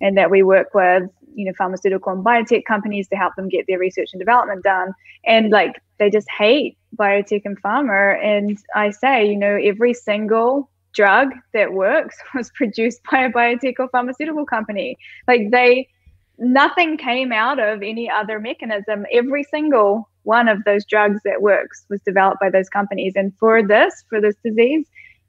and that we work with you know pharmaceutical and biotech companies to help them get their research and development done. And like they just hate biotech and pharma. And i say you know every single drug that works was produced by a biotech or pharmaceutical company. Like they nothing came out of any other mechanism. Every single one of those drugs that works was developed by those companies. And for this, for this disease,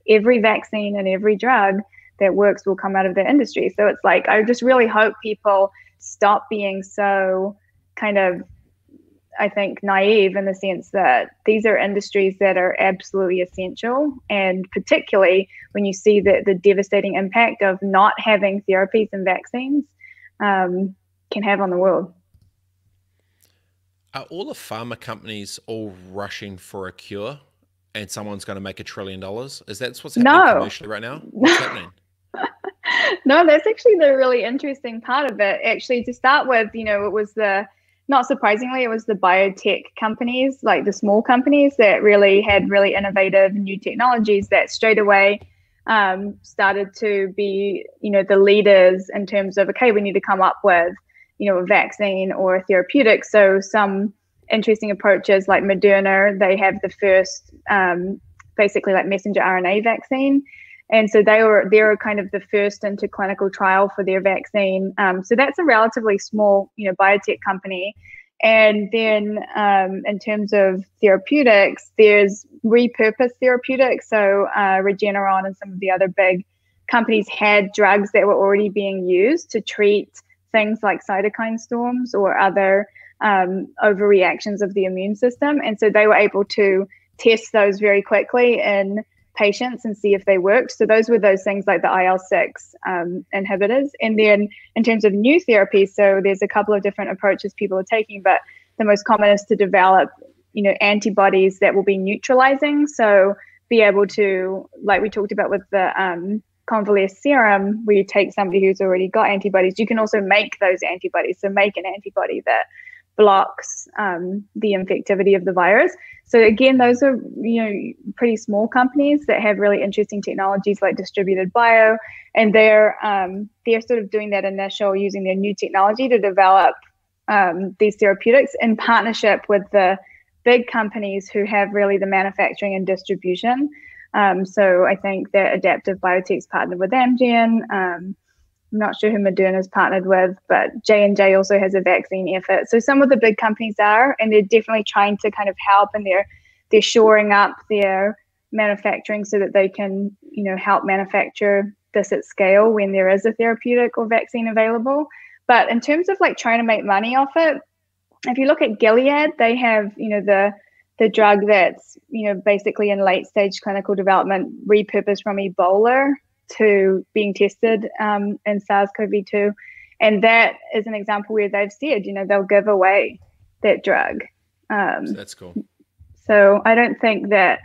every vaccine and every drug that works will come out of the industry. So it's like, I just really hope people stop being so kind of, I think, naive in the sense that these are industries that are absolutely essential. And particularly when you see the, the devastating impact of not having therapies and vaccines um, can have on the world. Are all the pharma companies all rushing for a cure and someone's going to make a trillion dollars? Is that what's happening no. commercially right now? What's happening? no, that's actually the really interesting part of it. Actually, to start with, you know, it was the not surprisingly, it was the biotech companies, like the small companies that really had really innovative new technologies that straight away um, started to be, you know, the leaders in terms of okay, we need to come up with you know, a vaccine or a therapeutic. So some interesting approaches like Moderna, they have the first um, basically like messenger RNA vaccine. And so they were they were kind of the first into clinical trial for their vaccine. Um, so that's a relatively small, you know, biotech company. And then um, in terms of therapeutics, there's repurposed therapeutics. So uh, Regeneron and some of the other big companies had drugs that were already being used to treat things like cytokine storms or other um, overreactions of the immune system. And so they were able to test those very quickly in patients and see if they worked. So those were those things like the IL 6 um, inhibitors. And then in terms of new therapies, so there's a couple of different approaches people are taking, but the most common is to develop, you know, antibodies that will be neutralizing. So be able to, like we talked about with the um, convalescent serum where you take somebody who's already got antibodies. You can also make those antibodies. So make an antibody that blocks um, the infectivity of the virus. So again those are you know pretty small companies that have really interesting technologies like distributed bio and they're um, they're sort of doing that initial using their new technology to develop um, these therapeutics in partnership with the big companies who have really the manufacturing and distribution um, so I think that Adaptive Biotech's partnered with Amgen. Um, I'm not sure who Moderna's partnered with, but J and J also has a vaccine effort. So some of the big companies are, and they're definitely trying to kind of help, and they're they're shoring up their manufacturing so that they can, you know, help manufacture this at scale when there is a therapeutic or vaccine available. But in terms of like trying to make money off it, if you look at Gilead, they have, you know, the the drug that's you know basically in late stage clinical development repurposed from Ebola to being tested um, in SARS-CoV-2, and that is an example where they've said you know they'll give away that drug. Um, so that's cool. So I don't think that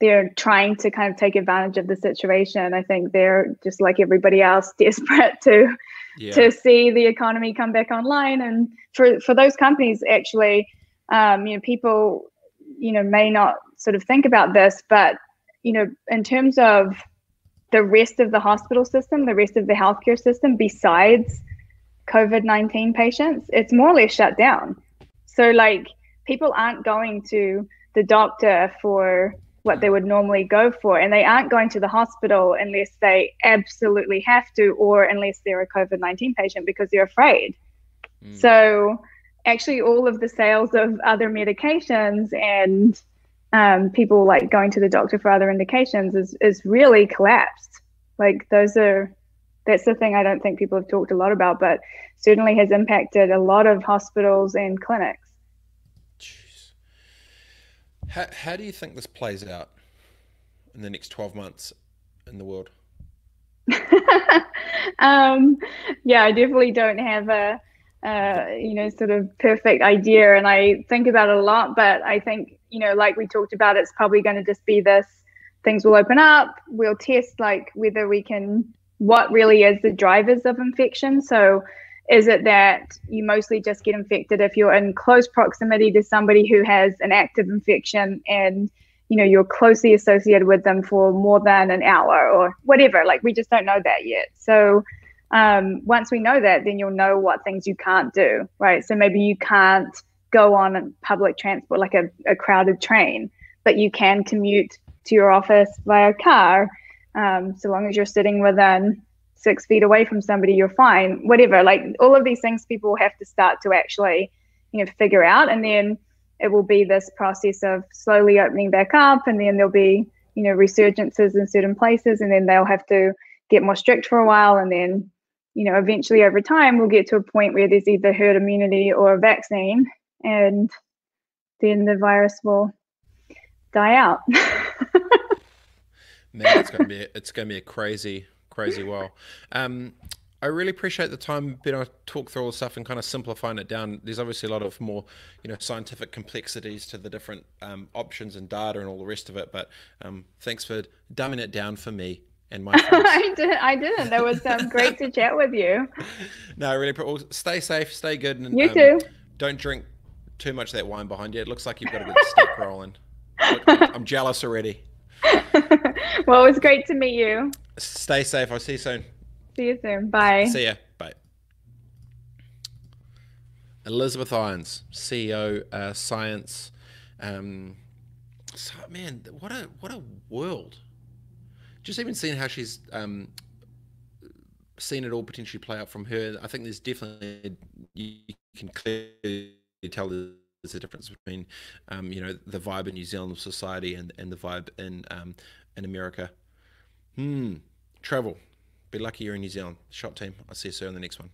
they're trying to kind of take advantage of the situation. I think they're just like everybody else, desperate to yeah. to see the economy come back online. And for for those companies, actually, um, you know, people you know may not sort of think about this but you know in terms of the rest of the hospital system the rest of the healthcare system besides covid-19 patients it's more or less shut down so like people aren't going to the doctor for what they would normally go for. And they aren't going to the hospital unless they absolutely have to or unless they're a COVID 19 patient because they're afraid. Mm. So, actually, all of the sales of other medications and um, people like going to the doctor for other indications is, is really collapsed. Like, those are, that's the thing I don't think people have talked a lot about, but certainly has impacted a lot of hospitals and clinics. Jeez. How, how do you think this plays out in the next 12 months in the world? um, yeah, I definitely don't have a, uh, you know, sort of perfect idea. And I think about it a lot, but I think, you know, like we talked about, it's probably going to just be this things will open up. We'll test like whether we can, what really is the drivers of infection. So is it that you mostly just get infected if you're in close proximity to somebody who has an active infection and you know you're closely associated with them for more than an hour or whatever like we just don't know that yet so um, once we know that then you'll know what things you can't do right so maybe you can't go on public transport like a, a crowded train but you can commute to your office via car um, so long as you're sitting within six feet away from somebody, you're fine, whatever. Like all of these things people have to start to actually, you know, figure out. And then it will be this process of slowly opening back up. And then there'll be, you know, resurgences in certain places. And then they'll have to get more strict for a while. And then, you know, eventually over time, we'll get to a point where there's either herd immunity or a vaccine. And then the virus will die out. Man, it's gonna be it's gonna be a crazy crazy well. Um, I really appreciate the time being able to talk through all the stuff and kind of simplifying it down. There's obviously a lot of more, you know, scientific complexities to the different um, options and data and all the rest of it. But um, thanks for dumbing it down for me and my. I did. I didn't. It was um, great to chat with you. No, really. Well, stay safe, stay good, and you um, too. Don't drink too much of that wine behind you. It looks like you've got a good stick rolling. I'm jealous already. well, it was great to meet you. Stay safe. I'll see you soon. See you soon. Bye. See ya. Bye. Elizabeth Iorns, CEO, uh, Science. Um, so, man, what a what a world! Just even seeing how she's um, seen it all potentially play out from her. I think there's definitely you can clearly tell there's a difference between um, you know the vibe in New Zealand society and, and the vibe in um, in America. Hmm. Travel. Be lucky you're in New Zealand. Shop team. I'll see you soon on the next one.